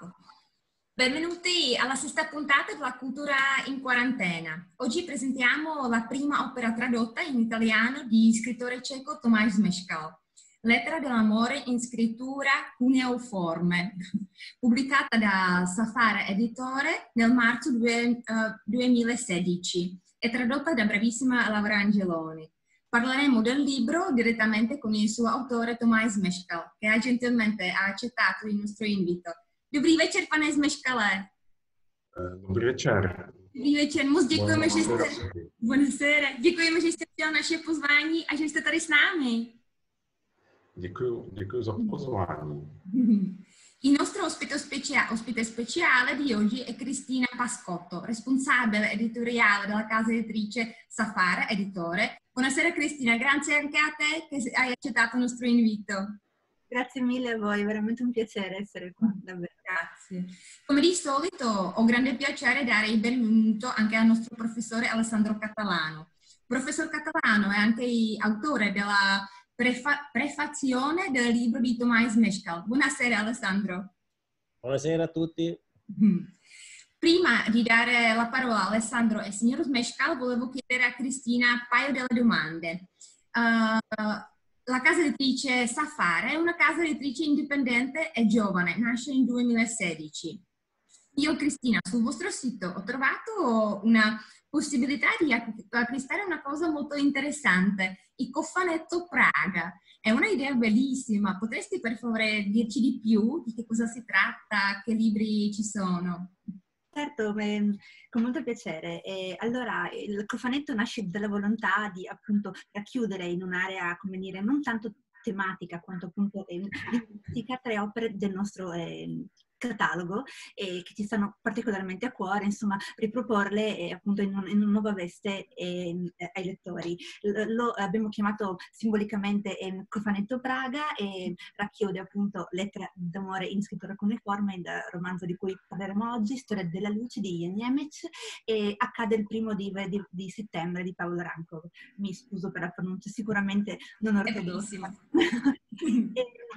Ecco. Benvenuti alla sesta puntata della Cultura in quarantena. Oggi presentiamo la prima opera tradotta in italiano di scrittore ceco Tomáš Meškal, Lettera dell'amore in scrittura cuneiforme, pubblicata da Safara Editore nel marzo 2016 e tradotta da bravissima Laura Angeloni. Parleremo del libro direttamente con il suo autore Tomáš Meškal, che ha gentilmente accettato il nostro invito. Dobrý večer, pane Zmeškale. Dobrý večer. Dobrý večer, moc děkujeme, že jste... Buonasera. Děkujeme, že jste přijal naše pozvání a že jste tady s námi. Děkuji, děkuji za pozvání. Il nostro ospite, specia- ospite speciale di oggi è Cristina Pascotto, responsabile editoriale della casa editrice Safara Editore. Buonasera Cristina, grazie anche a te che hai accettato il nostro invito. Grazie mille a voi, è veramente un piacere essere qua, davvero. Grazie. Come di solito ho grande piacere dare il benvenuto anche al nostro professore Alessandro Catalano. Professor Catalano è anche autore della prefa- prefazione del libro di Tomás Meškal. Buonasera Alessandro. Buonasera a tutti. Prima di dare la parola a Alessandro e signor Meškal, volevo chiedere a Cristina un paio di domande. Uh, la casa editrice Safara è una casa editrice indipendente e giovane, nasce nel 2016. Io, Cristina, sul vostro sito ho trovato una possibilità di acquistare una cosa molto interessante, il cofanetto Praga. È una idea bellissima. Potresti per favore dirci di più di che cosa si tratta, che libri ci sono? Certo, con molto piacere. Allora, il cofanetto nasce dalla volontà di appunto racchiudere in un'area, come dire, non tanto tematica quanto appunto eh, tre opere del nostro eh, catalogo e che ci stanno particolarmente a cuore, insomma, riproporle eh, appunto in, un, in, una nuova veste eh, ai lettori. L- lo abbiamo chiamato simbolicamente eh, Cofanetto Praga e racchiude appunto Lettera d'amore in scrittura cuneiforme, il romanzo di cui parleremo oggi, Storia della luce di Ian Niemiec e accade il primo di, di, di settembre di Paolo Rankov. Mi scuso per la pronuncia, sicuramente non ortodossa.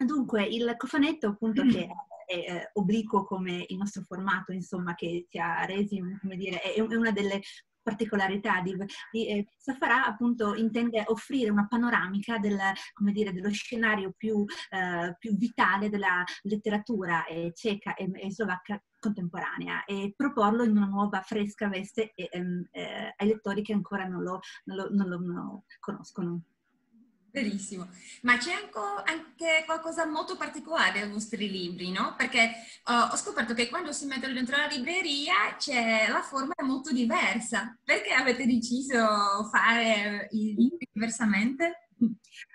Dunque, il cofanetto appunto che è eh, obliquo come il nostro formato, insomma, che ci ha resi, come dire, è, è una delle particolarità di, di eh, Safara appunto intende offrire una panoramica del, dire, dello scenario più, eh, più, vitale della letteratura eh, ceca e, e, slovacca contemporanea e proporlo in una nuova fresca veste ehm, eh, ai lettori che ancora non lo, non lo, non lo, non lo conoscono. Benissimo, ma c'è anche qualcosa molto particolare nei vostri libri, no? Perché uh, ho scoperto che quando si mettono dentro la libreria c'è la forma è molto diversa. Perché avete deciso fare i libri diversamente?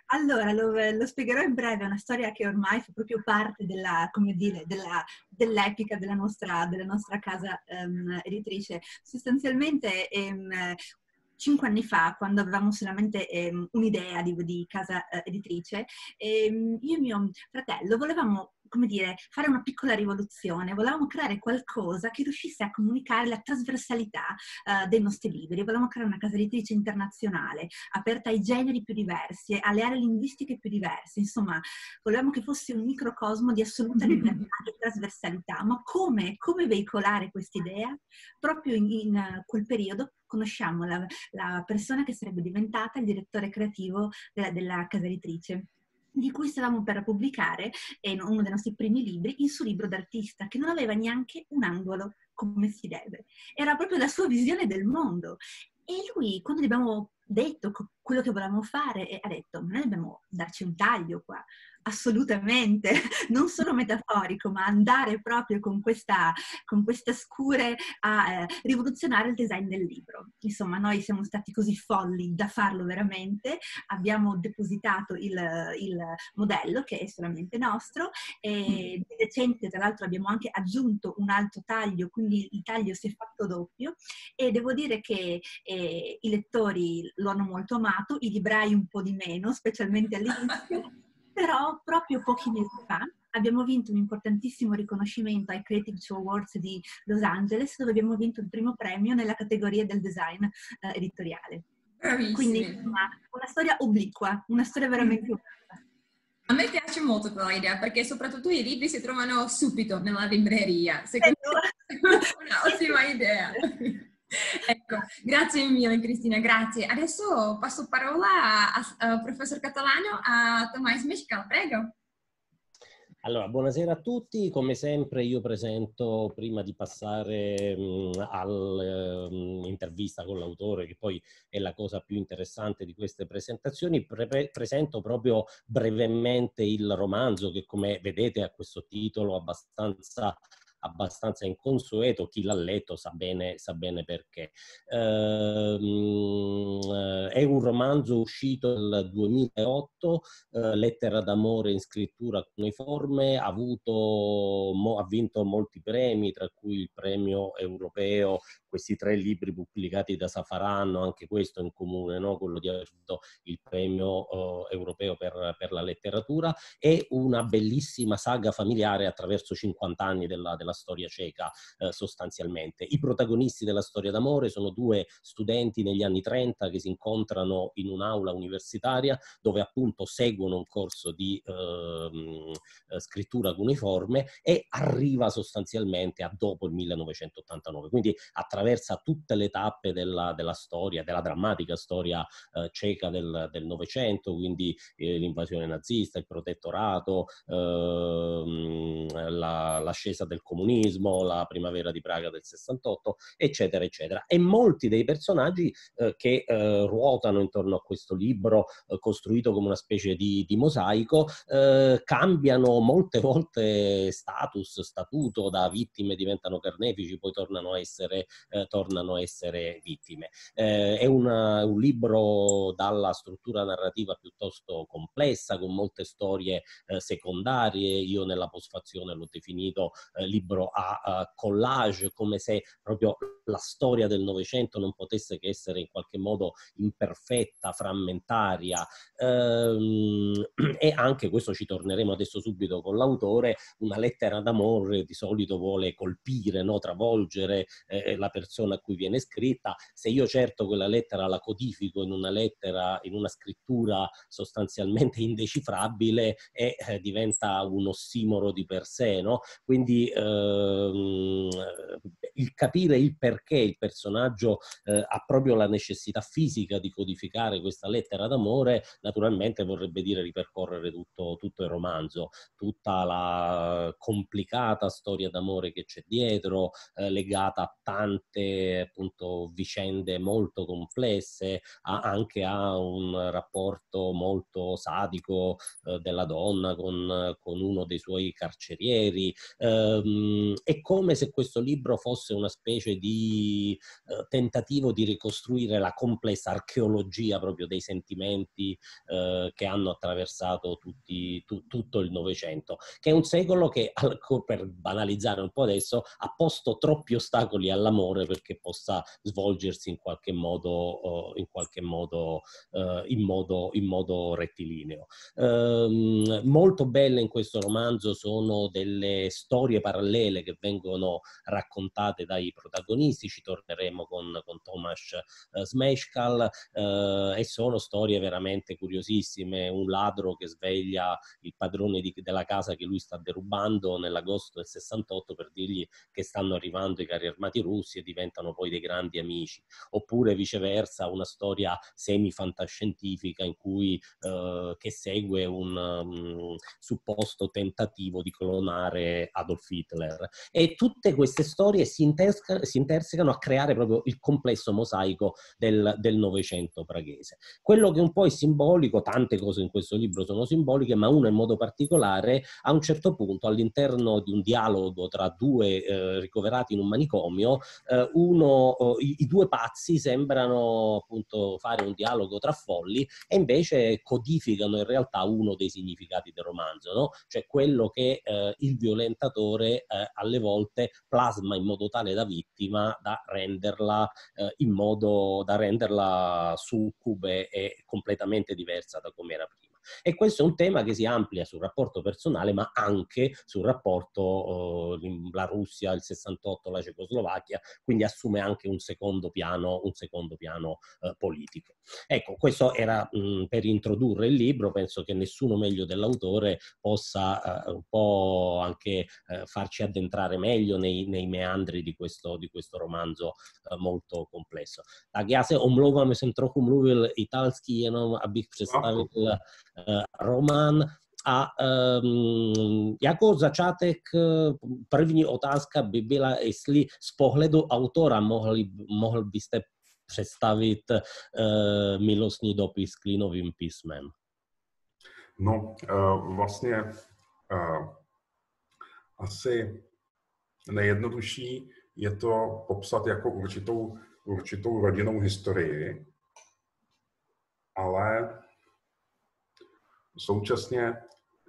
Allora, lo, lo, spiegherò in breve, è una storia che ormai fa proprio parte della, dire, della, dell'epica della nostra, della nostra casa um, editrice. Sostanzialmente um, cinque anni fa, quando avevamo solamente ehm, un'idea di, di casa eh, editrice, ehm, io e mio fratello volevamo come dire, fare una piccola rivoluzione, volevamo creare qualcosa che riuscisse a comunicare la trasversalità uh, dei nostri libri, volevamo creare una casa editrice internazionale, aperta ai generi più diversi, alle aree linguistiche più diverse, insomma, volevamo che fosse un microcosmo di assoluta libertà e trasversalità, ma come, come veicolare quest'idea? Proprio in, in uh, quel periodo conosciamo la, la, persona che sarebbe diventata il direttore creativo della, della casa editrice di cui stavamo per pubblicare in uno dei nostri primi libri, il suo libro d'artista, che non aveva neanche un angolo come si deve. Era proprio la sua visione del mondo. E lui, quando gli abbiamo detto quello che volevamo fare, ha detto, noi dobbiamo darci un taglio qua assolutamente, non solo metaforico, ma andare proprio con questa, con questa scure a eh, rivoluzionare il design del libro. Insomma, noi siamo stati così folli da farlo veramente, abbiamo depositato il, il modello che è solamente nostro e di recente tra l'altro abbiamo anche aggiunto un altro taglio, quindi il taglio si è fatto doppio e devo dire che eh, i lettori lo hanno molto amato, i librai un po' di meno, specialmente all'inizio. Però proprio pochi mesi fa abbiamo vinto un importantissimo riconoscimento ai Creative Show Awards di Los Angeles, dove abbiamo vinto il primo premio nella categoria del design eh, editoriale. Bravissimi. Quindi insomma, una storia obliqua, una storia veramente obliqua. A me piace molto quella idea perché soprattutto i libri si trovano subito nella libreria. Secondo me è un'ottima idea. ecco, grazie mille Cristina, grazie. Adesso passo parola al professor Catalano, a Tomás Mescal, prego. Allora, buonasera a tutti. Come sempre io presento, prima di passare all'intervista con l'autore, che poi è la cosa più interessante di queste presentazioni, pre presento proprio brevemente il romanzo che come vedete ha questo titolo abbastanza abbastanza inconsueto, chi l'ha letto sa bene, sa bene perché. Ehm, eh, è un romanzo uscito nel 2008, eh, lettera d'amore in scrittura cuneiforme, ha, mo, ha vinto molti premi, tra cui il premio europeo questi tre libri pubblicati da Safara hanno anche questo in comune, no? quello di aver avuto il premio uh, europeo per, per, la letteratura, e una bellissima saga familiare attraverso 50 anni della, della storia ceca uh, sostanzialmente. I protagonisti della storia d'amore sono due studenti negli anni 30 che si incontrano in un'aula universitaria dove appunto seguono un corso di uh, scrittura cuneiforme e arriva sostanzialmente a dopo il 1989. Quindi attraversa tutte le tappe della, della storia, della drammatica storia eh, ceca del Novecento, quindi eh, l'invasione nazista, il protettorato, ehm, la, l'ascesa del comunismo, la primavera di Praga del 68, eccetera, eccetera. E molti dei personaggi eh, che eh, ruotano intorno a questo libro, eh, costruito come una specie di, di mosaico, eh, cambiano molte volte status, statuto, da vittime diventano carnefici, poi tornano a essere eh, tornano a essere vittime. Eh, è una, un libro dalla struttura narrativa piuttosto complessa, con molte storie secondarie. Io nella postfazione l'ho definito eh, libro a, a collage, come se proprio la storia del Novecento non potesse che essere in qualche modo imperfetta, frammentaria. Ehm, e anche, questo ci torneremo adesso subito con l'autore, una lettera d'amore di solito vuole colpire, no? travolgere eh, la persona a cui viene scritta. Se io certo quella lettera la codifico in una lettera, in una scrittura sostanzialmente indecifrabile e eh, diventa un ossimoro di per sé, no? Quindi ehm, il capire il perché il personaggio eh, ha proprio la necessità fisica di codificare questa lettera d'amore, naturalmente vorrebbe dire ripercorrere tutto, tutto il romanzo, tutta la complicata storia d'amore che c'è dietro, eh, legata a tante appunto vicende molto complesse, a, anche a un rapporto molto sadico eh, della donna con, con, uno dei suoi carcerieri. Ehm, è come se questo libro fosse una specie di eh, tentativo di ricostruire la complessa archeologia proprio dei sentimenti eh, che hanno attraversato tutti, tu, tutto il Novecento, che è un secolo che, per banalizzare un po' adesso, ha posto troppi ostacoli all'amore perché possa svolgersi in qualche modo, uh, in, qualche modo, uh, in, modo, in modo rettilineo. Um, molto belle in questo romanzo sono delle storie parallele che vengono raccontate dai protagonisti, ci torneremo con, con Tomasz uh, Smeshkal, e sono storie veramente curiosissime. Un ladro che sveglia il padrone di, della casa che lui sta derubando nell'agosto del 68 per dirgli che stanno arrivando i carri armati russi e diventano poi dei grandi amici, oppure viceversa una storia semi-fantascientifica in cui, eh, che segue un um, supposto tentativo di clonare Adolf Hitler. E tutte queste storie si, intersecano, si intersecano a creare proprio il complesso mosaico del, Novecento praghese. Quello che un po' è simbolico, tante cose in questo libro sono simboliche, ma una in modo particolare, a un certo punto all'interno di un dialogo tra due eh, ricoverati in un manicomio, eh, uno, i, i, due pazzi sembrano appunto fare un dialogo tra folli e invece codificano in realtà uno dei significati del romanzo, no? cioè quello che eh, il violentatore eh, alle volte plasma in modo tale da vittima da renderla eh, in modo da renderla succube e completamente diversa da come era prima. E questo è un tema che si amplia sul rapporto personale, ma anche sul rapporto eh, la Russia, il 68, la Cecoslovacchia, quindi assume anche un secondo piano, un secondo piano eh, politico. Ecco, questo era mh, per introdurre il libro, penso che nessuno meglio dell'autore possa eh, un po' anche eh, farci addentrare meglio nei, nei meandri di questo, di questo romanzo eh, molto komplesso. Tak já se omlouvám, trochu mluvil italský, jenom abych představil román. A um, jako začátek první otázka by byla, jestli z pohledu autora mohli, mohl byste představit uh, milostný dopis klínovým písmem. No, uh, vlastně uh, asi nejjednodušší je to popsat jako určitou, určitou rodinnou historii, ale současně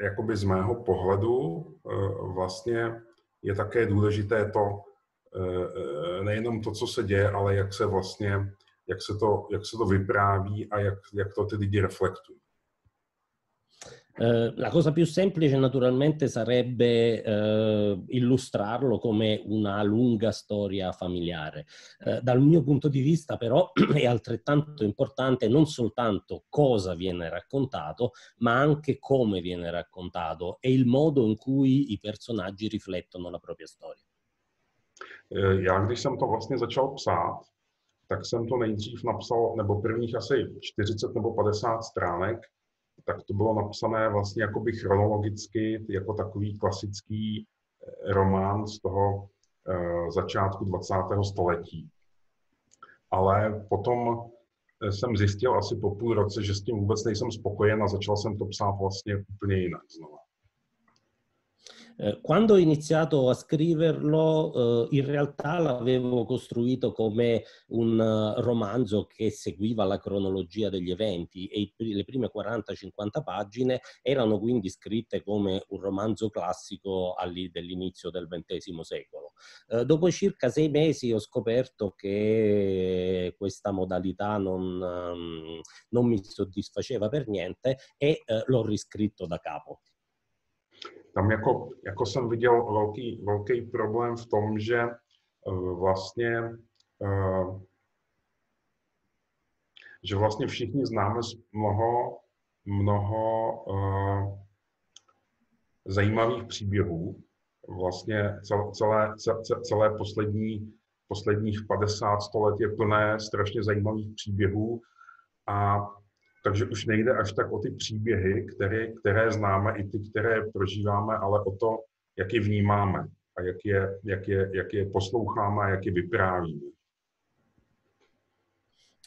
jakoby z mého pohledu eh, vlastně je také důležité to, eh, nejenom to, co se děje, ale jak se vlastně, jak se to, jak se to vypráví a jak, jak to ty lidi reflektují. Eh, la cosa più semplice naturalmente sarebbe eh, illustrarlo come una lunga storia familiare. Eh, dal mio punto di vista però è altrettanto importante non soltanto cosa viene raccontato, ma anche come viene raccontato e il modo in cui i personaggi riflettono la propria storia. Eh, já, když jsem to vlastně začal psát, tak jsem to nejdřív napsal, nebo prvních asi 40 nebo 50 stránek, tak to bylo napsané vlastně jakoby chronologicky, jako takový klasický eh, román z toho uh, začátku 20. století. Ale potom eh, jsem zjistil asi po půl roce, že s tím vůbec nejsem spokojen a začal jsem to psát vlastně úplně jinak znova. Eh, quando ho iniziato a scriverlo, eh, in realtà l'avevo costruito come un uh, romanzo che seguiva la cronologia degli eventi e i, le prime 40-50 pagine erano quindi scritte come un romanzo classico dell'inizio del XX secolo. Eh, dopo circa sei mesi ho scoperto che questa modalità non, um, non mi soddisfaceva per niente e eh, l'ho riscritto da capo. Tam jako, jako jsem viděl velký, velký problém v tom, že uh, vlastně uh, že vlastně všichni známe mnoho, mnoho uh, zajímavých příběhů. Vlastně celé, celé, celé poslední, posledních 50 let je plné strašně zajímavých příběhů a takže už nejde až tak o ty příběhy, které, které známe, i ty, které prožíváme, ale o to, jak je vnímáme a jak je, jak je, jak je posloucháme a jak je vyprávíme.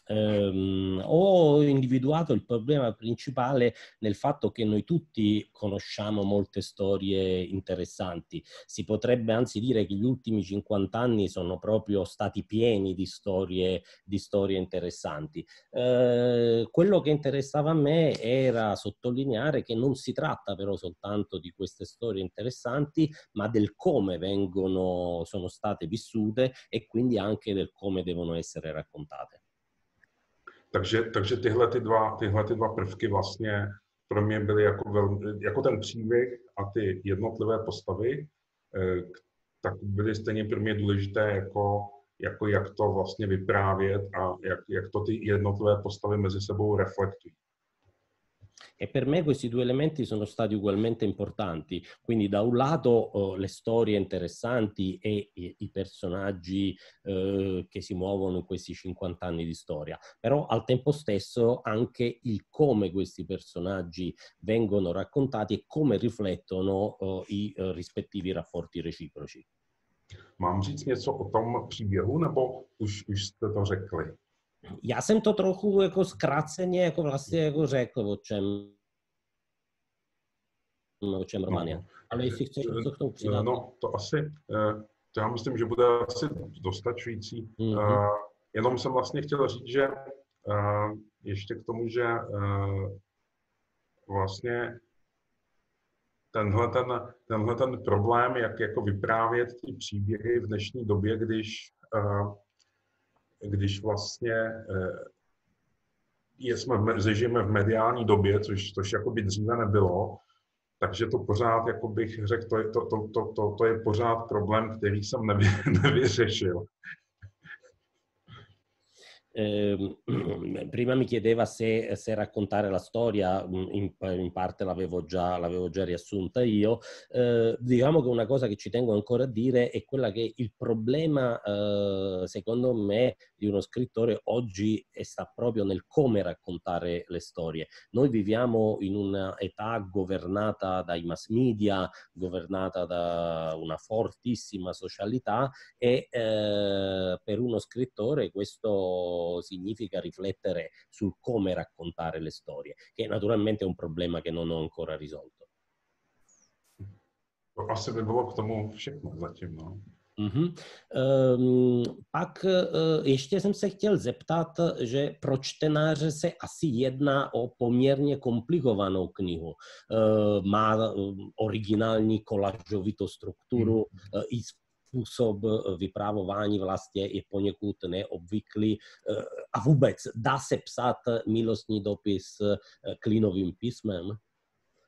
Ehm, ho individuato il problema principale nel fatto che noi tutti conosciamo molte storie interessanti. Si potrebbe anzi dire che gli ultimi 50 anni sono proprio stati pieni di storie, di storie interessanti. Eh, quello che interessava a me era sottolineare che non si tratta però soltanto di queste storie interessanti, ma del come vengono, sono state vissute e quindi anche del come devono essere raccontate. Takže, takže tyhle, ty dva, tyhle ty dva prvky vlastně pro mě byly jako, velmi, jako ten příběh a ty jednotlivé postavy, eh, tak byly stejně pro mě důležité jako, jako jak to vlastně vyprávět a jak, jak to ty jednotlivé postavy mezi sebou reflektují. E per me questi due elementi sono stati ugualmente importanti. Quindi da un lato oh, le storie interessanti e i, i personaggi eh, che si muovono in questi 50 anni di storia, però al tempo stesso anche il come questi personaggi vengono raccontati e come riflettono oh, i eh, rispettivi rapporti reciproci. Mám říct něco o tom příběhu, nebo už, už jste to řekli? Já jsem to trochu jako zkráceně jako vlastně jako řekl, o čem o čem Romania. No, Ale jestli chceš něco k tomu přidat. No, to asi, eh, to já myslím, že bude asi dostačující. Mm-hmm. Jenom jsem vlastně chtěl říct, že eh, ještě k tomu, že vlastně tenhle ten, tenhle ten problém, jak jako vyprávět ty příběhy v dnešní době, když když vlastně eh, jsme v, žijeme v mediální době, což, což jakoby dříve nebylo, takže to pořád, jako bych řekl, to je, to, to, to, to, to je pořád problém, který jsem nevy, nevyřešil. Eh, prima mi chiedeva se, se, raccontare la storia, mm, in, in parte l'avevo già, l'avevo già, riassunta io. Eh, diciamo che una cosa che ci tengo ancora a dire è quella che il problema, eh, secondo me, di uno scrittore oggi sta proprio nel come raccontare le storie. Noi viviamo in un'età governata dai mass media, governata da una fortissima socialità e eh, per uno scrittore questo significa riflettere sul come raccontare le storie, che naturalmente è un problema che non ho ancora risolto. Asi by bylo k tomu všechno zatím. No. Mm-hmm. Um, pak uh, ještě jsem se chtěl zeptat, že pro čtenáře se asi jedná o poměrně komplikovanou knihu. Uh, má uh, originální kolažovitou strukturu, mm. i způsob vyprávování vlastně je poněkud neobvyklý a vůbec dá se psát milostní dopis klínovým písmem?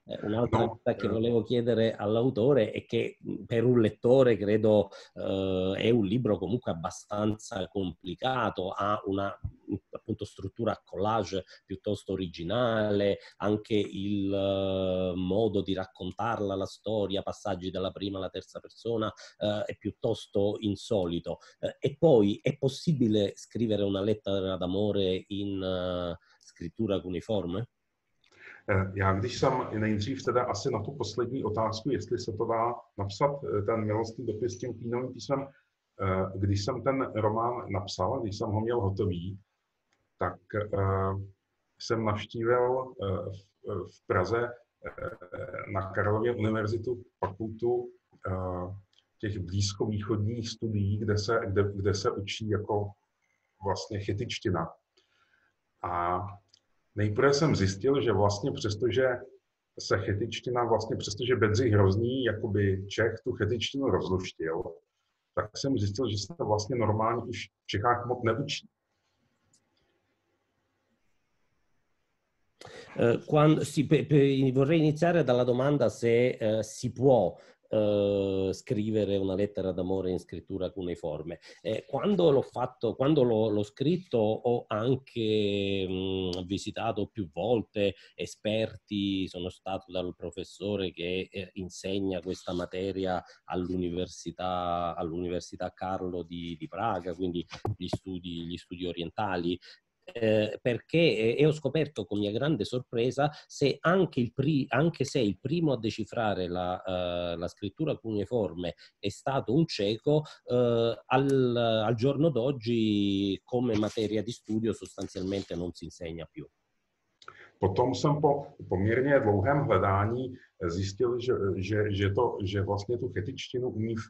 Eh, un'altra no, cosa che eh. volevo chiedere all'autore è che per un lettore credo eh, è un libro comunque abbastanza complicato, ha una appunto struttura a collage piuttosto originale, anche il uh, modo di raccontarla la storia, passaggi dalla prima alla terza persona uh, è piuttosto insolito. Uh, e poi è possibile scrivere una lettera d'amore in scrittura cuneiforme? Eh, já když jsem nejdřív teda asi na tu poslední otázku, jestli se to dá napsat, eh, ten milostný dopis tím klínovým písmem, eh, když jsem ten román napsal, když jsem ho měl hotový, tak jsem navštívil v Praze na Karlově univerzitu fakultu těch blízkovýchodních studií, kde se, kde, kde se učí jako vlastně chytičtina. A Nejprve jsem zjistil, že vlastně přestože se chetičtina, vlastně přestože Bedřich Hrozný, jakoby Čech, tu chetičtinu rozluštil, tak jsem zjistil, že se to vlastně normálně už v Čechách moc neučí. Uh, quando, pe, vorrei iniziare dalla domanda se uh, si può eh, scrivere una lettera d'amore in scrittura cuneiforme. Eh, quando l'ho fatto, quando l'ho, l'ho scritto, ho anche mh, visitato più volte esperti, sono stato dal professore che eh, insegna questa materia all'università, all'università Carlo di, di Praga, quindi gli studi, gli studi orientali, eh, perché eh, e ho scoperto con mia grande sorpresa se anche, il pri- anche se il primo a decifrare la, uh, la, scrittura cuneiforme è stato un cieco, uh, al, al giorno d'oggi come materia di studio sostanzialmente non si insegna più. Potom jsem po poměrně dlouhém hledání zjistil, že, že, že, to, že vlastně tu chetičtinu umí v,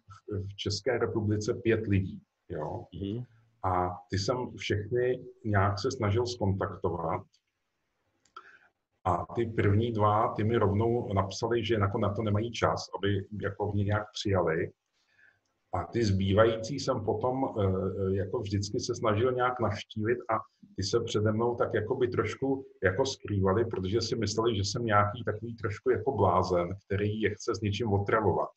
v České republice pět lidí. Jo? Mm-hmm. A ty jsem všechny nějak se snažil skontaktovat. A ty první dva, ty mi rovnou napsali, že jako na to nemají čas, aby jako mě nějak přijali. A ty zbývající jsem potom eh, jako vždycky se snažil nějak navštívit a ty se přede mnou tak jako by trošku jako skrývali, protože si mysleli, že jsem nějaký takový trošku jako blázen, který je chce s něčím otravovat.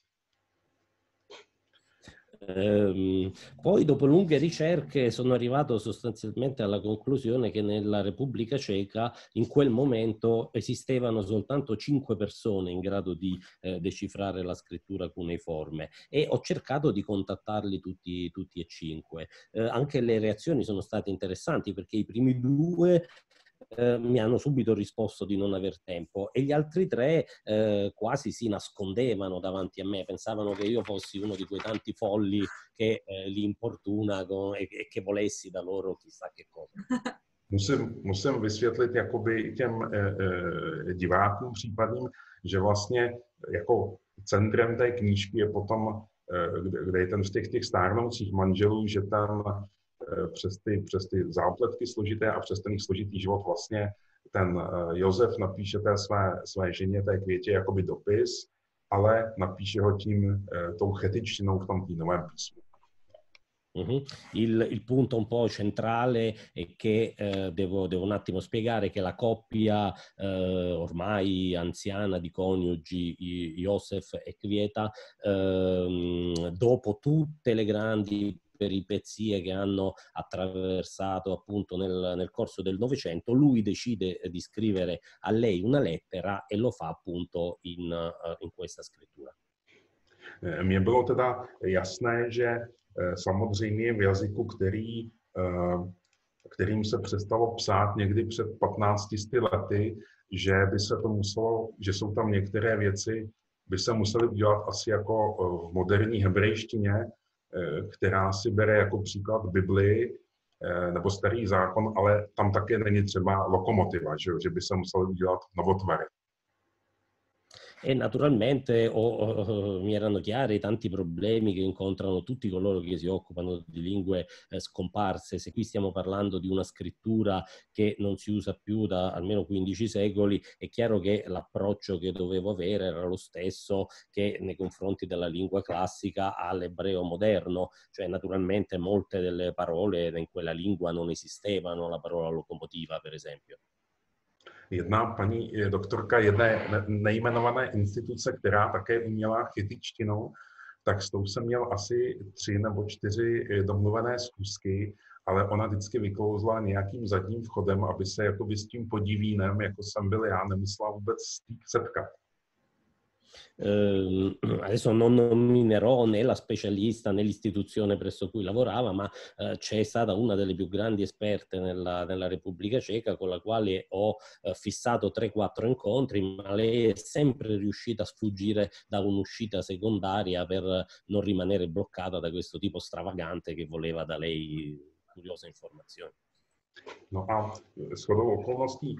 Ehm, poi dopo lunghe ricerche sono arrivato sostanzialmente alla conclusione che nella Repubblica Ceca in quel momento esistevano soltanto cinque persone in grado di eh, decifrare la scrittura cuneiforme e ho cercato di contattarli tutti, tutti e cinque. Eh, anche le reazioni sono state interessanti perché i primi due eh, mi hanno subito risposto di non aver tempo e gli altri tre eh, quasi si nascondevano davanti a me, pensavano che io fossi uno di quei tanti folli che eh, li importuna con, e, e, che volessi da loro chissà che cosa. Musím, musím vysvětlit jakoby těm e, e, divákům případným, že vlastně jako centrem té knížky je potom, e, kde, kde je ten z těch, stárnoucích manželů, že tam Eh, přes ty, přes ty zápletky složité a přes ten složitý život vlastně ten eh, Josef napíše té své, své ženě, té květě, jakoby dopis, ale napíše ho tím, eh, tou chetičtinou v tom týnovém písmu. Uh-huh. Il, il, punto un po' centrale è che eh, devo, devo, un attimo spiegare che la coppia eh, ormai anziana di coniugi Josef e Kvieta, eh, dopo tutte le grandi peripezie che hanno attraversato appunto nel, nel corso del Novecento, lui decide di scrivere a lei una lettera e lo fa appunto in, uh, in questa scrittura. Eh, mně bylo teda jasné, že eh, samozřejmě v jazyku, který, eh, kterým se přestalo psát někdy před 15 lety, že by se to muselo, že jsou tam některé věci, by se musely udělat asi jako v moderní hebrejštině, která si bere jako příklad Biblii nebo starý zákon, ale tam také není třeba lokomotiva, že, že by se museli udělat novotvary. E naturalmente oh, oh, mi erano chiari tanti problemi che incontrano tutti coloro che si occupano di lingue eh, scomparse. Se qui stiamo parlando di una scrittura che non si usa più da almeno 15 secoli, è chiaro che l'approccio che dovevo avere era lo stesso che nei confronti della lingua classica all'ebreo moderno, cioè naturalmente molte delle parole in quella lingua non esistevano, la parola locomotiva per esempio. Jedna paní doktorka jedné nejmenované instituce, která také uměla chytičtinou, tak s tou jsem měl asi tři nebo čtyři domluvené zkusky, ale ona vždycky vyklouzla nějakým zadním vchodem, aby se jakoby s tím podivínem, jako jsem byl já, nemusela vůbec setkat. Eh, adesso non nominerò né la specialista né l'istituzione presso cui lavorava, ma eh, c'è stata una delle più grandi esperte nella, nella Repubblica Ceca con la quale ho eh, fissato 3-4 incontri, ma lei è sempre riuscita a sfuggire da un'uscita secondaria per non rimanere bloccata da questo tipo stravagante che voleva da lei curiose informazioni. No a shodou okolností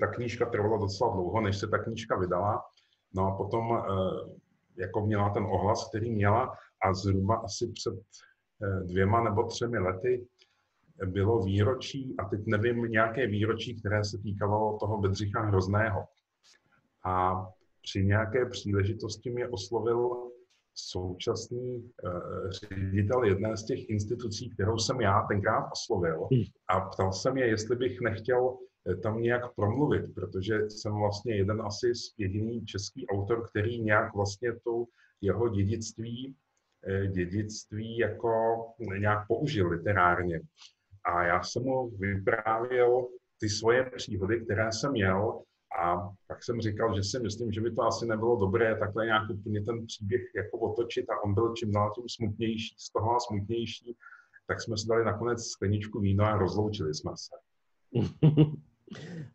ta knížka trvala docela dlouho, než se ta knížka vydala. No a potom eh, jako měla ten ohlas, který měla a zhruba asi před eh, dvěma nebo třemi lety bylo výročí, a teď nevím, nějaké výročí, které se týkalo toho Bedřicha Hrozného. A při nějaké příležitosti mě oslovil současný uh, ředitel jedné z těch institucí, kterou jsem já tenkrát oslovil hmm. a ptal se mě, jestli bych nechtěl tam nějak promluvit, protože jsem vlastně jeden asi jediný český autor, který nějak vlastně to jeho dědictví, eh, dědictví jako nějak použil literárně. A já jsem mu vyprávěl ty svoje příhody, které jsem měl a tak jsem říkal, že si myslím, že by to asi nebylo dobré takhle nějak úplně ten příběh jako otočit a on byl čím dál tím smutnější, z toho a smutnější, tak jsme si dali nakonec skleničku vína a rozloučili jsme se.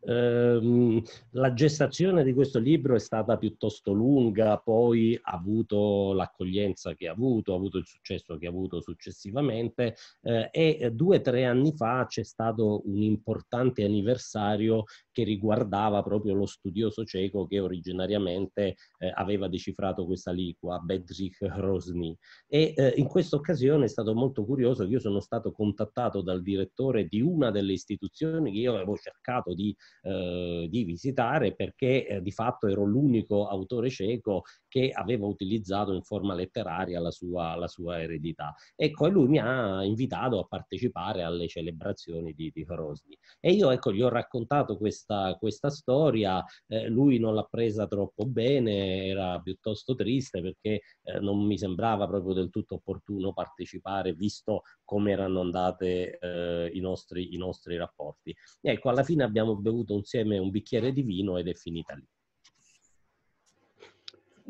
Ehm, la gestazione di questo libro è stata piuttosto lunga, poi ha avuto l'accoglienza che ha avuto, ha avuto il successo che ha avuto successivamente eh, e due o tre anni fa c'è stato un importante anniversario che riguardava proprio lo studioso cieco che originariamente eh, aveva decifrato questa lingua, Bedřich Hrozny. E eh, in questa occasione è stato molto curioso che io sono stato contattato dal direttore di una delle istituzioni che io avevo cercato di, eh, di visitare perché eh, di fatto ero l'unico autore cieco che aveva utilizzato in forma letteraria la sua, la sua eredità. Ecco, e lui mi ha invitato a partecipare alle celebrazioni di, di Hrozny. E io ecco, gli ho raccontato questa, questa storia, eh, lui non l'ha presa troppo bene, era piuttosto triste perché eh, non mi sembrava proprio del tutto opportuno partecipare visto come erano andate eh, i, nostri, i nostri rapporti. ecco, alla fine abbiamo bevuto insieme un bicchiere di vino ed è finita lì.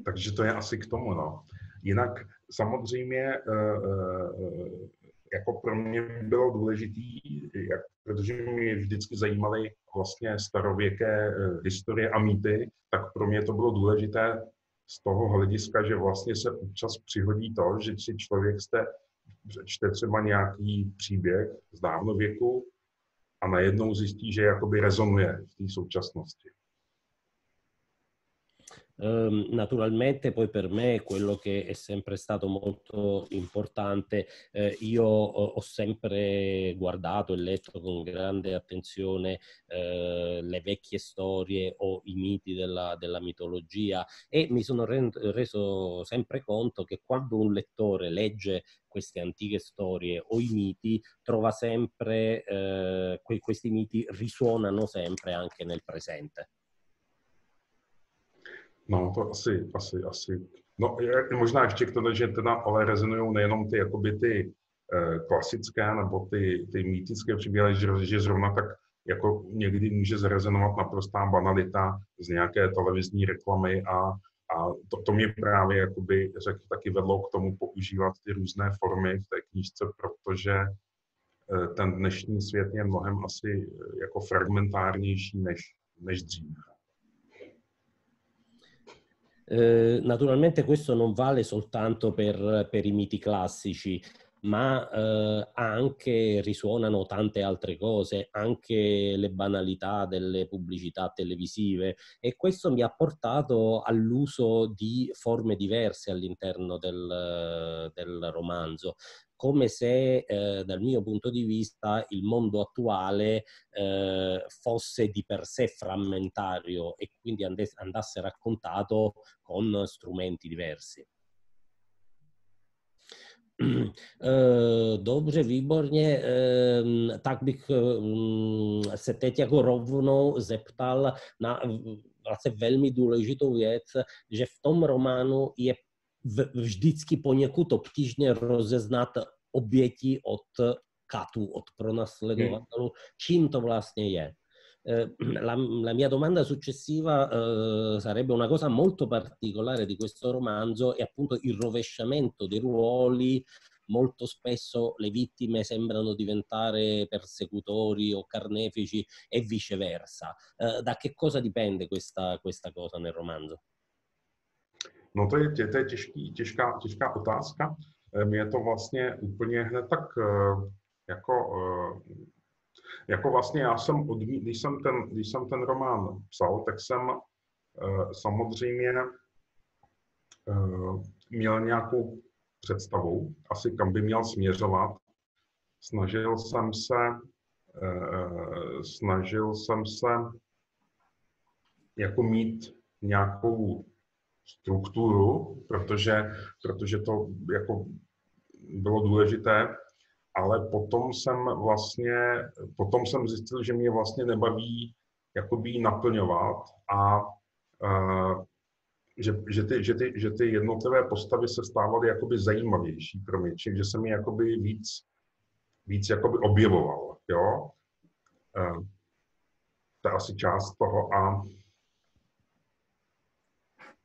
Takže to je asi k tomu, no. Jinak samozřejmě uh, jako pro mě bylo důležitý, jak, protože mě vždycky zajímaly vlastně starověké eh, historie a mýty, tak pro mě to bylo důležité z toho hlediska, že vlastně se občas přihodí to, že si člověk jste, čte třeba nějaký příběh z dávnověku a najednou zjistí, že jakoby rezonuje v té současnosti. Um, naturalmente poi per me quello che è sempre stato molto importante, eh, io ho, ho, sempre guardato e letto con grande attenzione eh, le vecchie storie o i miti della, della mitologia e mi sono reso sempre conto che quando un lettore legge queste antiche storie o i miti, trova sempre, eh, que- questi miti risuonano sempre anche nel presente. No, to asi, asi, asi. No, možná ještě k tomu, že teda ale rezonují nejenom ty, jakoby ty e, klasické nebo ty, ty mýtické příběhy, že, že zrovna tak jako někdy může zrezonovat naprostá banalita z nějaké televizní reklamy a, a to, to mě právě jakoby, řekl, taky vedlo k tomu používat ty různé formy v té knížce, protože e, ten dnešní svět je mnohem asi e, jako fragmentárnější než, než dřív. Eh, naturalmente questo non vale soltanto per, per i miti classici, ma eh, anche risuonano tante altre cose, anche le banalità delle pubblicità televisive e questo mi ha portato all'uso di forme diverse all'interno del, del romanzo come se eh, dal mio punto di vista il mondo attuale eh, fosse di per sé frammentario e quindi andasse raccontato con strumenti diversi. Dobře, výborně. Tak bych se teď jako rovnou zeptal na vlastně velmi důležitou věc, že v tom románu je vždycky poněkud obtížně rozeznat oběti od katů, od pronasledovatelů, čím to vlastně je. La, la, mia domanda successiva eh, sarebbe una cosa molto particolare di questo romanzo è appunto il rovesciamento dei ruoli. Molto spesso le vittime sembrano diventare persecutori o carnefici e viceversa. Eh, da che cosa dipende questa, questa cosa nel romanzo? No to je, to je těžký, těžká, těžká otázka. Mě to vlastně úplně hned tak jako jako vlastně já jsem odmít, když jsem ten, když jsem ten román psal, tak jsem uh, samozřejmě měl nějakou představu, asi kam by měl směřovat. Snažil jsem se, snažil jsem se jako mít nějakou strukturu, protože, protože to jako bylo důležité ale potom jsem vlastně, potom jsem zjistil, že mě vlastně nebaví jakoby naplňovat a uh, že, že, ty, že, ty, že ty jednotlivé postavy se stávaly jakoby zajímavější pro mě, že jsem je jakoby víc, víc jakoby objevoval, jo. Uh, to je asi část toho a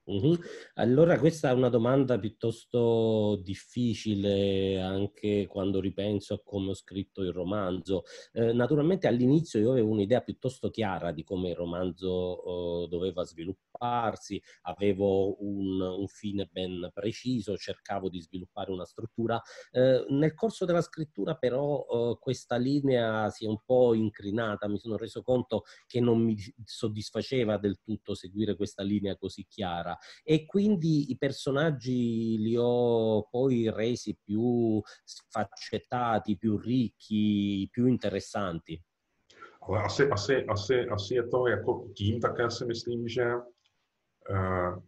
Uh-huh. Allora questa è una domanda piuttosto difficile anche quando ripenso a come ho scritto il romanzo. Eh, naturalmente all'inizio io avevo un'idea piuttosto chiara di come il romanzo eh, doveva svilupparsi, avevo un, un, fine ben preciso, cercavo di sviluppare una struttura. Eh, nel corso della scrittura però eh, questa linea si è un po' incrinata, mi sono reso conto che non mi soddisfaceva del tutto seguire questa linea così chiara e quindi i personaggi li ho poi resi più sfaccettati, più ricchi, più interessanti. Ale asi, asi, asi, asi je to jako tím, také si myslím, že uh,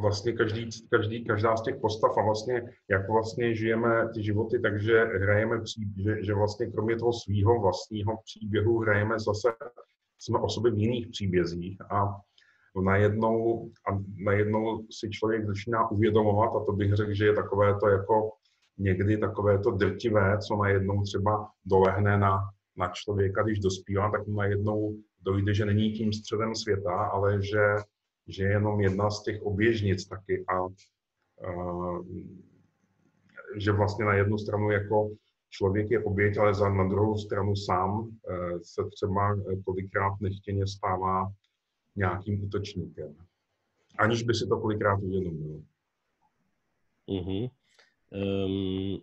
vlastně každý, každý, každá z těch postav a vlastně, jak vlastně žijeme ty životy, takže hrajeme, pří, že, že vlastně kromě toho svého vlastního příběhu hrajeme zase, jsme osoby v jiných příbězích a najednou, a najednou si člověk začíná uvědomovat, a to bych řekl, že je takové to jako někdy takové to drtivé, co najednou třeba dolehne na, na člověka, když dospívá, tak mu najednou dojde, že není tím středem světa, ale že, že je jenom jedna z těch oběžnic taky a, a že vlastně na jednu stranu jako člověk je oběť, ale za, na druhou stranu sám e, se třeba kolikrát nechtěně stává nějakým útočníkem. Aniž by si to kolikrát uvědomil. Mm-hmm. Um,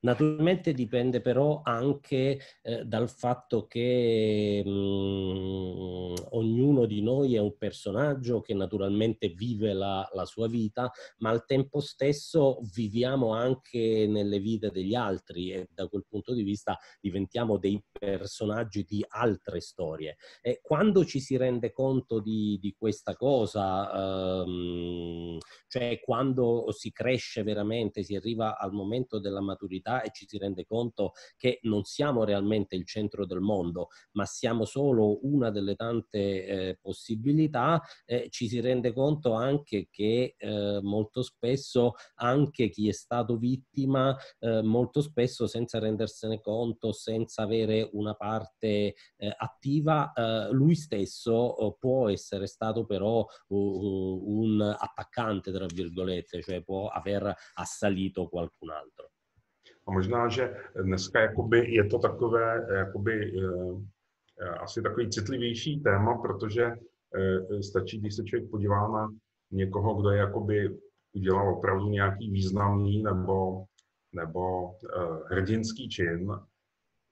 naturalmente dipende però anche eh, dal fatto che um, ognuno di noi è un personaggio che naturalmente vive la, la, sua vita, ma al tempo stesso viviamo anche nelle vite degli altri e da quel punto di vista diventiamo dei personaggi di altre storie. E quando ci si rende conto di, di questa cosa, um, cioè quando si cresce veramente, si arriva al momento della maturità e ci si rende conto che non siamo realmente il centro del mondo, ma siamo solo una delle tante eh, possibilità, eh, ci si rende conto anche che eh, molto spesso anche chi è stato vittima, eh, molto spesso senza rendersene conto, senza avere una parte eh, attiva, eh, lui stesso può essere stato però un attaccante, tra virgolette, cioè può aver assalito qualcun altro. A možná, že dneska jakoby je to takové, jakoby, asi takový citlivější téma, protože stačí, když se člověk podívá na někoho, kdo je jakoby udělal opravdu nějaký významný nebo, nebo hrdinský čin,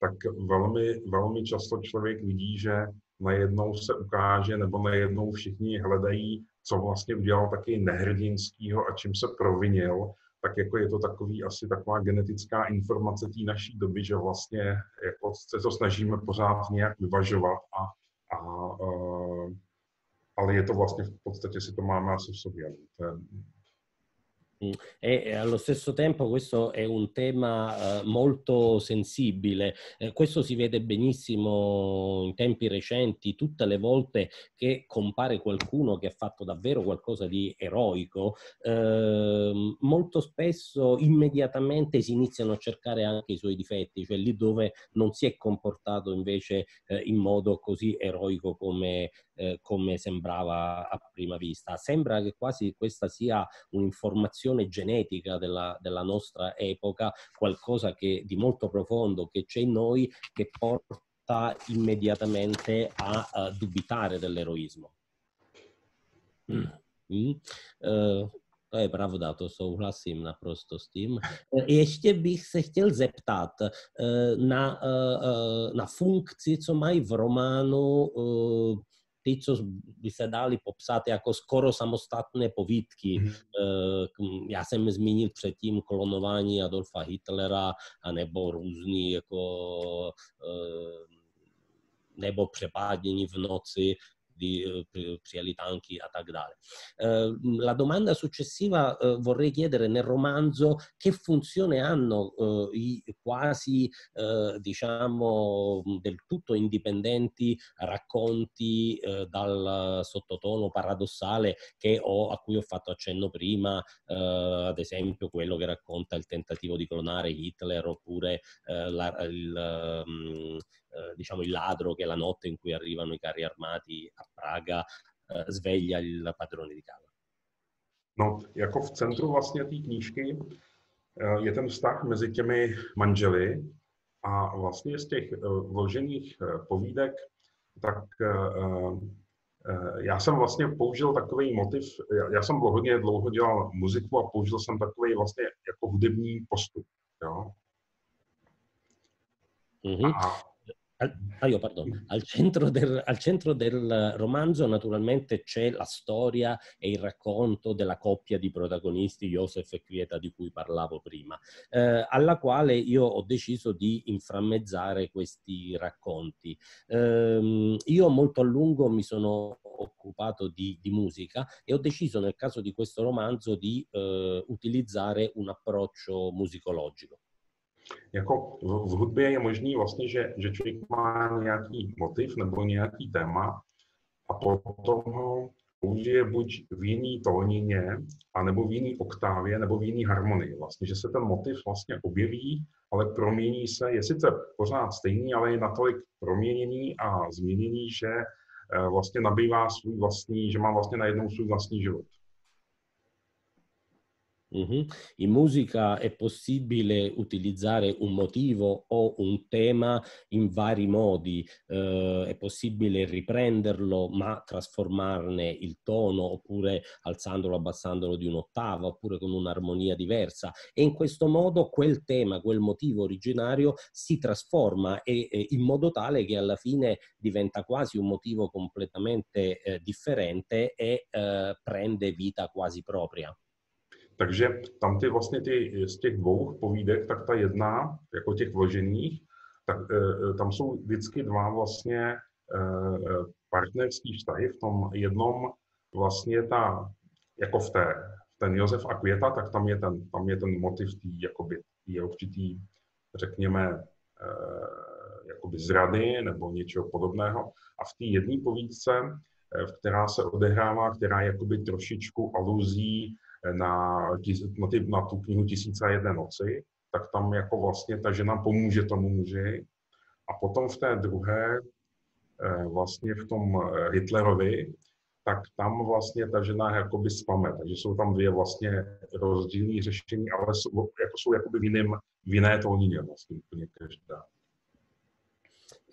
tak velmi, velmi často člověk vidí, že najednou se ukáže nebo najednou všichni hledají, co vlastně udělal taky nehrdinskýho a čím se provinil, tak jako je to takový asi taková genetická informace té naší doby, že vlastně jako se to snažíme pořád nějak vyvažovat a, a, a ale je to vlastně v podstatě si to máme asi v sobě. To je, E allo stesso tempo questo è un tema eh, molto sensibile. Eh, questo si vede benissimo in tempi recenti, tutte le volte che compare qualcuno che ha fatto davvero qualcosa di eroico, eh, molto spesso immediatamente si iniziano a cercare anche i suoi difetti, cioè lì dove non si è comportato invece eh, in modo così eroico come, eh, come sembrava a prima vista. Sembra che quasi questa sia un'informazione genetica della, della nostra epoca, qualcosa che, di molto profondo che c'è in noi che porta immediatamente a, a dubitare dell'eroismo. Mm. Mm. Uh, to je pravda, to souhlasím naprosto s tím. Ještě bych se chtěl zeptat na, na funkci, co mají v románu ty, co by se dali popsat jako skoro samostatné povídky. Mm-hmm. Já jsem zmínil předtím klonování Adolfa Hitlera, anebo různý jako eh, nebo přepádění v noci di eh, přijeli tanchi a tak dále. Eh, la domanda successiva eh, vorrei chiedere nel romanzo che funzione hanno i quasi, diciamo, del tutto indipendenti racconti dal sottotono paradossale ho, a cui ho fatto accenno prima, ad esempio quello che racconta il tentativo di clonare Hitler oppure la, il, diciamo il ladro che la notte in cui arrivano i carri armati a Praga eh, sveglia il padrone di casa. No, jako v centru vlastně té knížky eh, je ten vztah mezi těmi manželi a vlastně z těch vložených povídek, tak já jsem vlastně použil takový motiv, já jsem hodně dlouho dělal muziku a použil jsem takový vlastně jako hudební postup. Jo? Mm-hmm. A al, ah, io, al, centro del, al centro del romanzo naturalmente c'è la storia e il racconto della coppia di protagonisti, Joseph e Quieta, di cui parlavo prima, eh, alla quale io ho deciso di inframmezzare questi racconti. Eh, io molto a lungo mi sono occupato di, di, musica e ho deciso nel caso di questo romanzo di eh, utilizzare un approccio musicologico. Jako v, v hudbě je možný vlastně, že, že člověk má nějaký motiv nebo nějaký téma a potom ho použije buď v jiný tónině, anebo v jiný oktávě, nebo v jiný harmonii. Vlastně, že se ten motiv vlastně objeví, ale promění se, je sice pořád stejný, ale je natolik proměněný a změněný, že eh, vlastně nabývá svůj vlastní, že má vlastně najednou svůj vlastní život. Uh-huh. In musica è possibile utilizzare un motivo o un tema in vari modi, uh, è possibile riprenderlo ma trasformarne il tono oppure alzandolo, abbassandolo di un'ottava oppure con un'armonia diversa e in questo modo quel tema, quel motivo originario si trasforma e, e in modo tale che alla fine diventa quasi un motivo completamente eh, differente e eh, prende vita quasi propria. Takže tam ty vlastně ty, z těch dvou povídek, tak ta jedna, jako těch vložených, tak e, tam jsou vždycky dva vlastně e, partnerský vztahy. V tom jednom vlastně ta, jako v té, ten Josef a Květa, tak tam je ten, tam je ten motiv tý, jakoby, je určitý, řekněme, e, jakoby zrady nebo něčeho podobného. A v té jedné povídce, která se odehrává, která je jakoby trošičku aluzí na, na, ty, na tu knihu Tisíce a jedné noci, tak tam jako vlastně ta žena pomůže tomu muži. A potom v té druhé, eh, vlastně v tom eh, Hitlerovi, tak tam vlastně ta žena jakoby spame. Takže jsou tam dvě vlastně rozdílné řešení, ale jsou, jako jsou jakoby v, jiném, v jiné tónině vlastně úplně každá.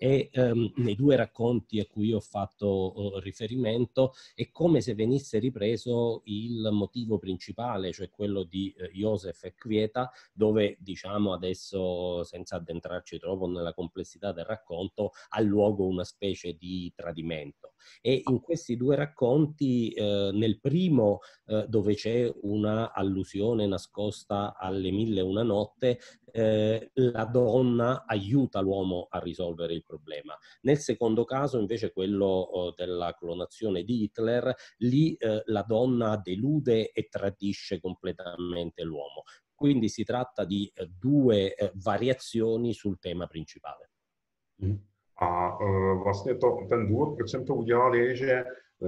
E um, nei due racconti a cui ho fatto uh, riferimento è come se venisse ripreso il motivo principale, cioè quello di uh, Joseph e Quieta, dove diciamo adesso, senza addentrarci troppo nella complessità del racconto, ha luogo una specie di tradimento. E in questi due racconti, eh, nel primo eh, dove c'è una allusione nascosta alle mille e una notte, eh, la donna aiuta l'uomo a risolvere il problema. Nel secondo caso, invece, quello oh, della clonazione di Hitler, lì eh, la donna delude e tradisce completamente l'uomo. Quindi si tratta di eh, due eh, variazioni sul tema principale. Mm. A uh, vlastně to, ten důvod, proč jsem to udělal, je, že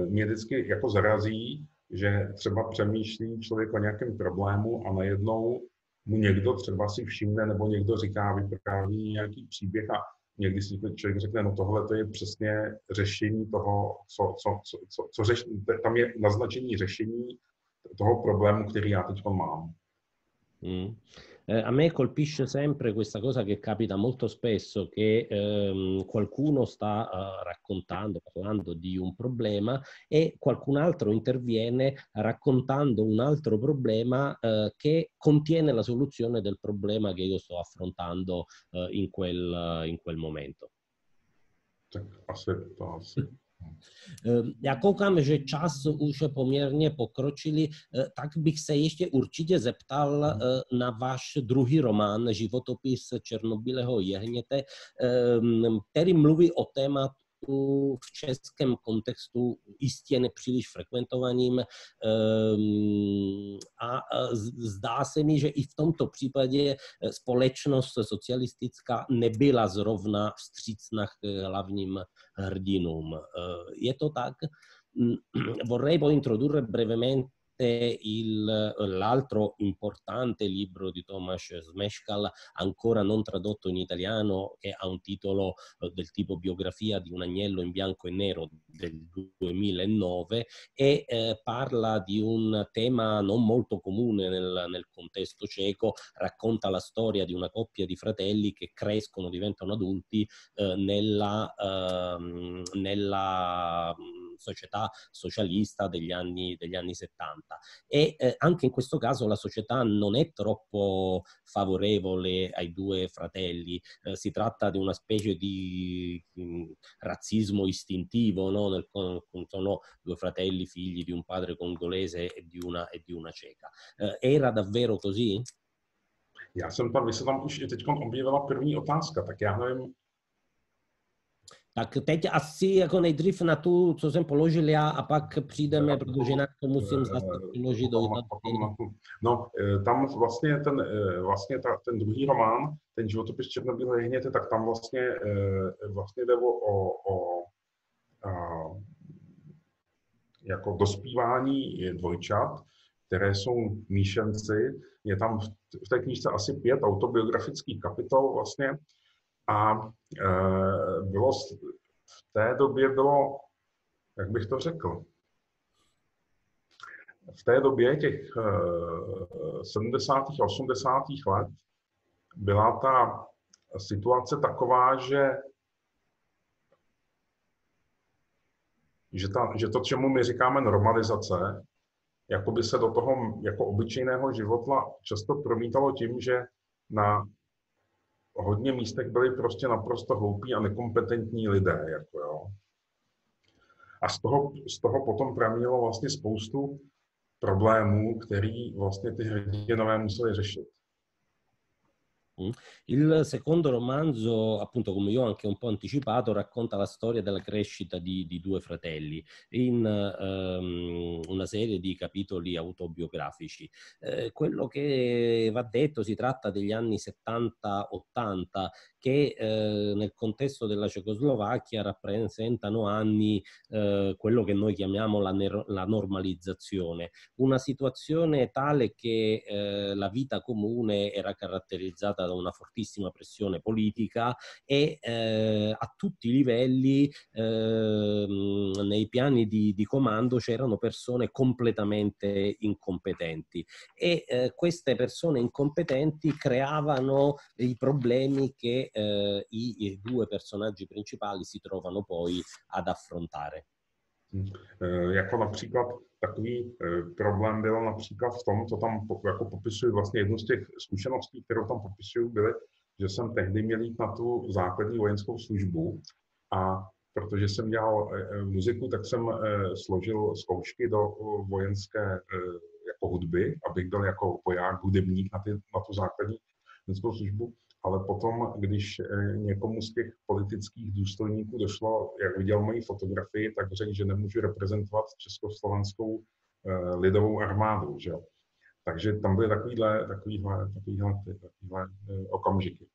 mě vždycky jako zarazí, že třeba přemýšlí člověk o nějakém problému a najednou mu někdo třeba si všimne nebo někdo říká, vypráví nějaký příběh a někdy si člověk řekne, no tohle to je přesně řešení toho, co, co, co, co, co řeš, tam je naznačení řešení toho problému, který já teď mám. Mm. Eh, a me colpisce sempre questa cosa che capita molto spesso, che ehm, qualcuno sta uh, raccontando, parlando di un problema e qualcun altro interviene raccontando un altro problema uh, che contiene la soluzione del problema che io sto affrontando uh, in, quel, in quel momento. Aspetta. Já koukám, že čas už poměrně pokročili, tak bych se ještě určitě zeptal na váš druhý román, Životopis Černobylého jehněte, který mluví o tématu v českém kontextu jistě nepříliš frekventovaným ehm, a zdá se mi, že i v tomto případě společnost socialistická nebyla zrovna vstřícna k hlavním hrdinům. Je to tak? Vorrei poi introdurre brevemente il, l'altro importante libro di Tomasz Smeshkal, ancora non tradotto in italiano, che ha un titolo eh, del tipo biografia di un agnello in bianco e nero del 2009 e eh, parla di un tema non molto comune nel, nel contesto cieco, racconta la storia di una coppia di fratelli che crescono, diventano adulti eh, nella, ehm, nella società socialista degli anni, degli anni 70 e eh, anche in questo caso la società non è troppo favorevole ai due fratelli, eh, si tratta di una specie di mh, mm, razzismo istintivo, no? Nel, sono due fratelli figli di un padre congolese e di una, e di una ceca. Eh, era davvero così? Já jsem tam, vy se tam už teď objevila první otázka, tak já nevím, Tak teď asi jako nejdřív na tu, co jsem položil já a pak přijdeme, protože jinak to musím zase přiložit do No, e, tam vlastně ten, vlastně ta, ten druhý román, ten životopis Černobílé hněte, tak tam vlastně, vlastně jde o, o, o a, jako dospívání dvojčat, které jsou míšenci. Je tam v té knížce asi pět autobiografických kapitol vlastně, a e, bylo, v té době bylo, jak bych to řekl, v té době těch 70. a 80. let byla ta situace taková, že, že, ta, že to, čemu my říkáme normalizace, jako by se do toho jako obyčejného života často promítalo tím, že na hodně místech byli prostě naprosto hloupí a nekompetentní lidé. Jako jo. A z toho, z toho potom pramínilo vlastně spoustu problémů, který vlastně ty hrdinové museli řešit. Mm. Il secondo romanzo, appunto come io ho anche un po' anticipato, racconta la storia della crescita di, di due fratelli in um, una serie di capitoli autobiografici. Eh, quello che va detto si tratta degli anni 70-80 che eh, nel contesto della Cecoslovacchia rappresentano anni eh, quello che noi chiamiamo la, la, normalizzazione, una situazione tale che eh, la vita comune era caratterizzata da una fortissima pressione politica e eh, a tutti i livelli ehm, nei piani di, di comando c'erano persone completamente incompetenti e eh, queste persone incompetenti creavano i problemi che eh, i, i due personaggi principali si trovano poi ad affrontare. E, jako například takový e, problém byl například v tom, co tam jako popisuju, vlastně jednu z těch zkušeností, kterou tam popisuju, byly, že jsem tehdy měl jít na tu základní vojenskou službu a protože jsem dělal e, muziku, tak jsem složil zkoušky do vojenské jako hudby, abych byl jako voják, hudebník na, ty, na tu základní vojenskou službu ale potom, když eh, někomu z těch politických důstojníků došlo, jak viděl moji fotografii, tak řekl, že nemůžu reprezentovat československou eh, lidovou armádu. Že? Takže tam byly takovýhle, takovýhle, takovýhle, takovýhle eh, okamžiky.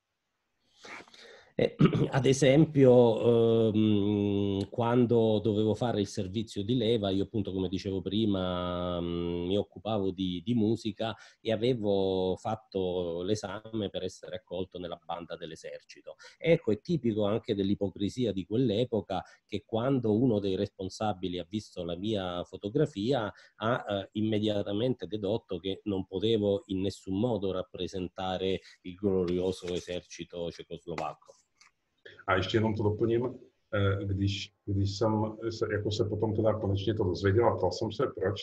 Eh, ad esempio, ehm, quando dovevo fare il servizio di leva, io appunto, come dicevo prima, mh, mi occupavo di, di, musica e avevo fatto l'esame per essere accolto nella banda dell'esercito. Ecco, è tipico anche dell'ipocrisia di quell'epoca che quando uno dei responsabili ha visto la mia fotografia ha eh, immediatamente dedotto che non potevo in nessun modo rappresentare il glorioso esercito cecoslovacco. A ještě jenom to doplním, eh, když, když jsem se, jako se potom teda konečně to dozvěděl a ptal jsem se proč,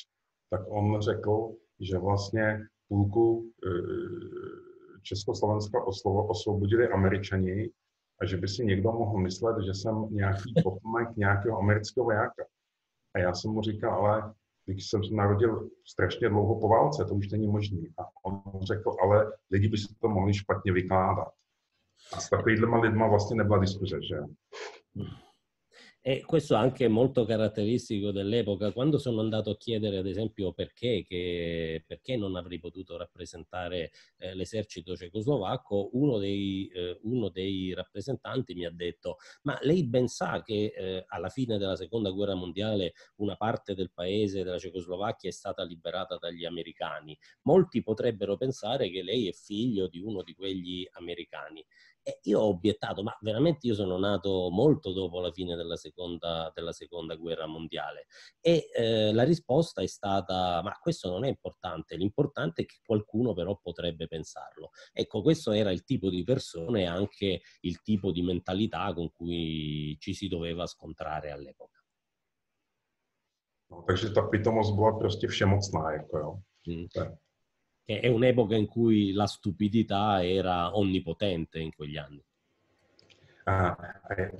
tak on řekl, že vlastně půlku eh, Československa oslovo, osvobodili američani a že by si někdo mohl myslet, že jsem nějaký potomek nějakého amerického vojáka. A já jsem mu říkal, ale když jsem se narodil strašně dlouho po válce, to už není možné. A on řekl, ale lidi by si to mohli špatně vykládat. A s takovýhlema lidma vlastně nebyla diskuze, že? E questo anche molto caratteristico dell'epoca. Quando sono andato a chiedere, ad esempio, perché, che, perché non avrei potuto rappresentare eh, l'esercito cecoslovacco, uno dei, eh, uno dei, rappresentanti mi ha detto, ma lei ben sa che eh, alla fine della seconda guerra mondiale una parte del paese della Cecoslovacchia è stata liberata dagli americani. Molti potrebbero pensare che lei è figlio di uno di quegli americani. E io ho obiettato, ma veramente io sono nato molto dopo la fine della seconda, della seconda guerra mondiale. E eh, la risposta è stata, ma questo non è importante, l'importante è che qualcuno però potrebbe pensarlo. Ecco, questo era il tipo di persone e anche il tipo di mentalità con cui ci si doveva scontrare all'epoca. No, takže ta pitomost byla prostě všemocná, jako jo. Mm è un'epoca in cui la stupidità era onnipotente in quegli anni. A,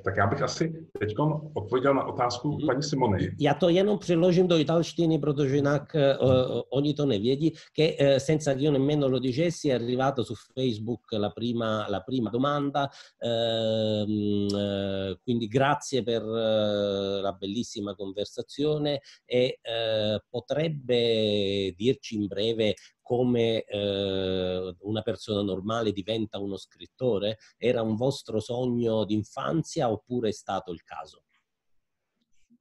tak bych asi teď odpověděl na otázku paní Simony. Já to jenom přeložím do italštiny, protože jinak uh, oni to nevědí, che uh, senza che io nemmeno lo dicessi è arrivato su Facebook la prima, la prima domanda, uh, quindi grazie per la bellissima conversazione e potrebbe dirci in breve come eh, una persona normale diventa uno scrittore? Era un vostro sogno d'infanzia oppure è stato il caso?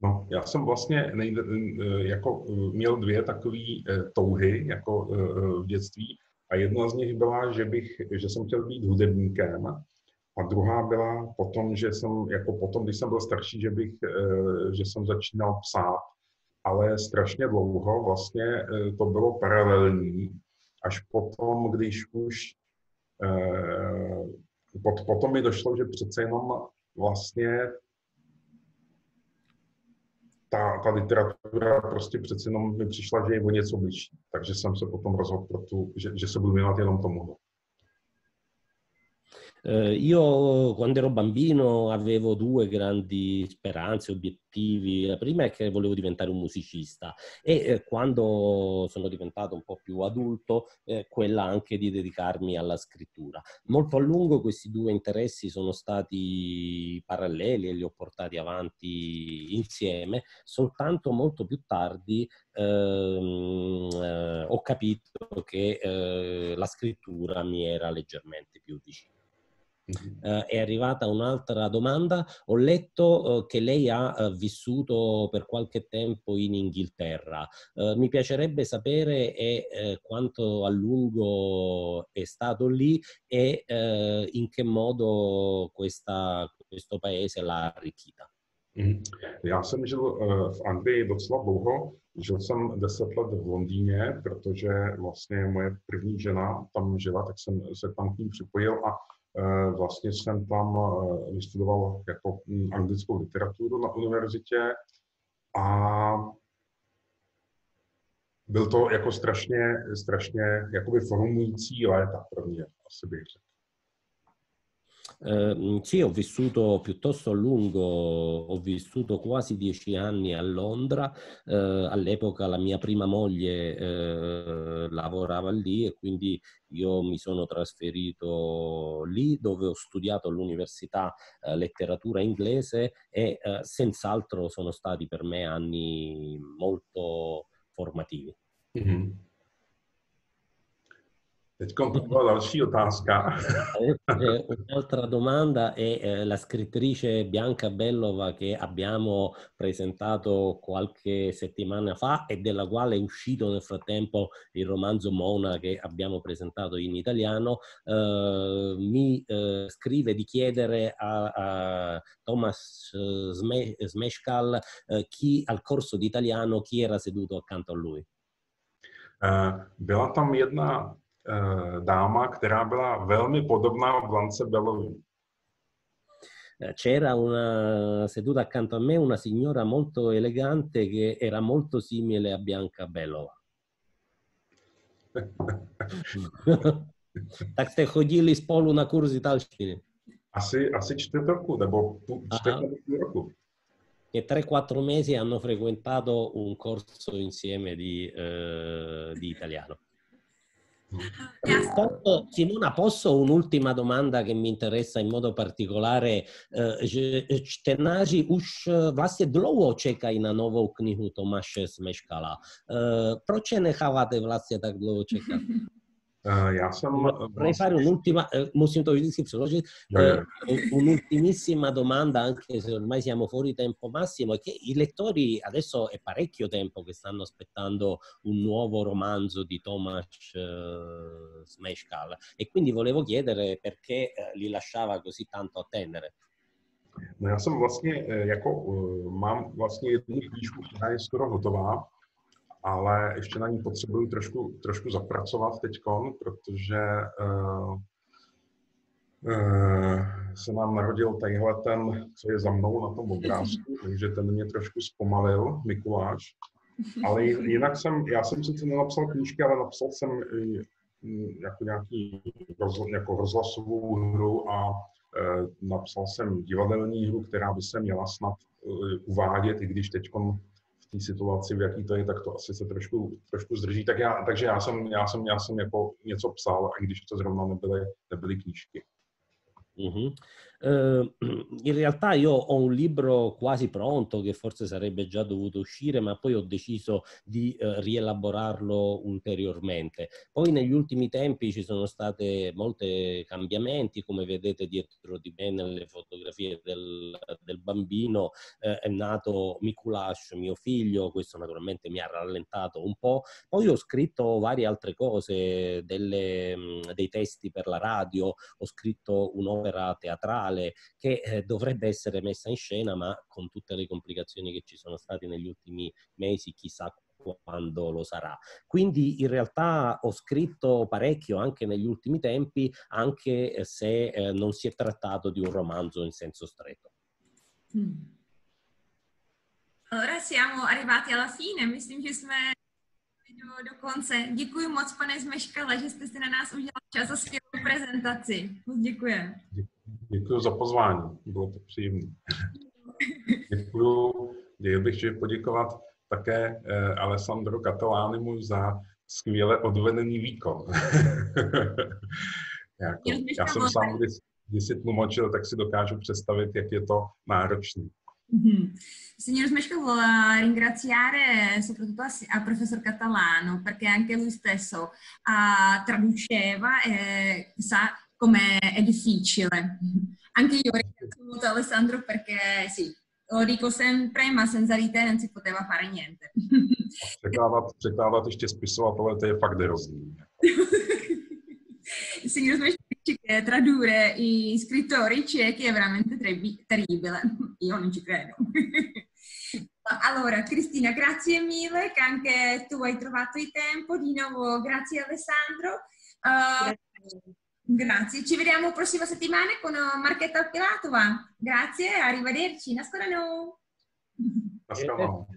No, já jsem vlastně nejde, eh, jako eh, měl dvě takové eh, touhy jako v dětství a jedna z nich byla, že, bych, že jsem chtěl být hudebníkem a druhá byla potom, že jsem, jako potom, když jsem byl starší, že bych, že jsem začínal psát ale strašně dlouho vlastně eh, to bylo paralelní, až potom, když už eh, pot, potom mi došlo, že přece jenom vlastně ta, ta literatura prostě přece jenom mi přišla, že je o něco blížší. Takže jsem se potom rozhodl, pro tu, že, že se budu věnovat jenom tomu. Eh, io quando ero bambino avevo due grandi speranze, obiettivi. La prima è che volevo diventare un musicista e eh, quando sono diventato un po' più adulto, eh, quella anche di dedicarmi alla scrittura. Molto a lungo questi due interessi sono stati paralleli e li ho portati avanti insieme, soltanto molto più tardi ehm, eh, ho capito che eh, la scrittura mi era leggermente più vicina. Uh, è arrivata un'altra domanda. Ho letto uh, che lei ha uh, vissuto per qualche tempo in Inghilterra. mi piacerebbe sapere e, quanto a lungo è stato lì e in che modo questa, questo paese l'ha arricchita. Já jsem žil v Anglii docela dlouho. Žil jsem deset let v Londýně, protože vlastně moje první žena tam žila, tak jsem se tam k ní připojil a Eh, vlastně jsem tam eh, vystudoval jako hm, anglickou literaturu na univerzitě a byl to jako strašně, strašně jakoby formující léta pro mě, asi bych řekl. Eh, sì, ho vissuto piuttosto a lungo, ho vissuto quasi dieci anni a Londra, eh, all'epoca la mia prima moglie eh, lavorava lì e quindi io mi sono trasferito lì dove ho studiato all'università eh, letteratura inglese e eh, senz'altro sono stati per me anni molto formativi. Mm-hmm. Teď byla další otázka. Un'altra domanda è eh, la scrittrice Bianca Bellova che abbiamo presentato qualche settimana fa e della quale è uscito nel frattempo il romanzo Mona che abbiamo presentato in italiano, eh, mi eh, scrive di chiedere a, a Thomas eh, Smeshkal eh, chi al corso di italiano chi era seduto accanto a lui. Byla tam jedna dáma, která byla velmi podobná Blance Belovi. Eh, c'era una seduta accanto a me una signora molto elegante che era molto simile a Bianca Belova. tak jste chodili spolu na kurz italštiny? Asi, asi čtvrt roku, nebo čtvrt roku. Che 3-4 mesi hanno frequentato un corso insieme di, eh, di italiano. Posso, Simona, posso un'ultima domanda che mi interessa in modo particolare? Čtenáři už vlastně dlouho čekají na novou knihu Tomáše Smeškala. Proč je necháváte vlastně tak dlouho čekat? Uh, já jsem... Vorrei vlastně... fare un'ultima, eh, eh, un'ultimissima domanda, anche se ormai siamo fuori tempo massimo, è che i lettori adesso è parecchio tempo che stanno aspettando un nuovo romanzo di Tomasz eh, Smeškal e quindi volevo chiedere perché eh, li lasciava così tanto attendere. No já jsem vlastně, jako, mám vlastně jednu knížku, která je skoro hotová, ale ještě na ní potřebuju trošku, trošku zapracovat teď, protože uh, uh, se nám narodil tadyhle ten, co je za mnou na tom obrázku, takže ten mě trošku zpomalil, Mikuláš. Ale jinak jsem, já jsem sice nenapsal knížky, ale napsal jsem jako nějaký rozhlas, jako rozhlasovou hru a uh, napsal jsem divadelní hru, která by se měla snad uh, uvádět, i když teď té situaci, v jaký to je, tak to asi se trošku, trošku zdrží. Tak já, takže já jsem, já, jsem, já jsem jako něco psal, i když to zrovna nebyly, nebyly knížky. Mm-hmm. Uh, in realtà io ho un libro quasi pronto che forse sarebbe già dovuto uscire, ma poi ho deciso di uh, rielaborarlo ulteriormente. Poi negli ultimi tempi ci sono state molti cambiamenti, come vedete dietro di me nelle fotografie del, del bambino, uh, è nato Mikulash, mio figlio, questo naturalmente mi ha rallentato un po'. Poi ho scritto varie altre cose, delle, mh, dei testi per la radio, ho scritto un'opera un'opera teatrale che eh, dovrebbe essere messa in scena, ma con tutte le complicazioni che ci sono state negli ultimi mesi, chissà quando lo sarà. Quindi in realtà ho scritto parecchio anche negli ultimi tempi, anche se eh, non si è trattato di un romanzo in senso stretto. Mm. Ora siamo arrivati alla fine. Myslím, že jsme do, do konce. Děkuji moc, pane Zmeškale, že jste si na nás udělal čas za skvělou prezentaci. Moc děkuji. Děkuji za pozvání, bylo to příjemné. děkuji. Já bych chtěl poděkovat také eh, Alessandro Catalánimu za skvěle odvedený výkon. jako, já jsem sám, když, když si tlumočil, tak si dokážu představit, jak je to náročný. Mm-hmm. Signor Smesco vuole ringraziare soprattutto a, a, professor Catalano perché anche lui stesso uh, traduceva e sa come è difficile. Anche io ringrazio molto Alessandro perché sì, lo dico sempre, ma senza di te non si poteva fare niente. Překládat, překládat ještě spisovatele, to je fakt hrozný. signor Smesco dice che tradurre i scrittori ciechi è veramente terribile. Io non ci credo. Allora, Cristina, grazie mille che anche tu hai trovato il tempo. Di nuovo, grazie Alessandro. Uh, grazie. Ci vediamo prossima settimana con Marchetta Pilatova. Grazie, arrivederci. Nascolano. Nascolano.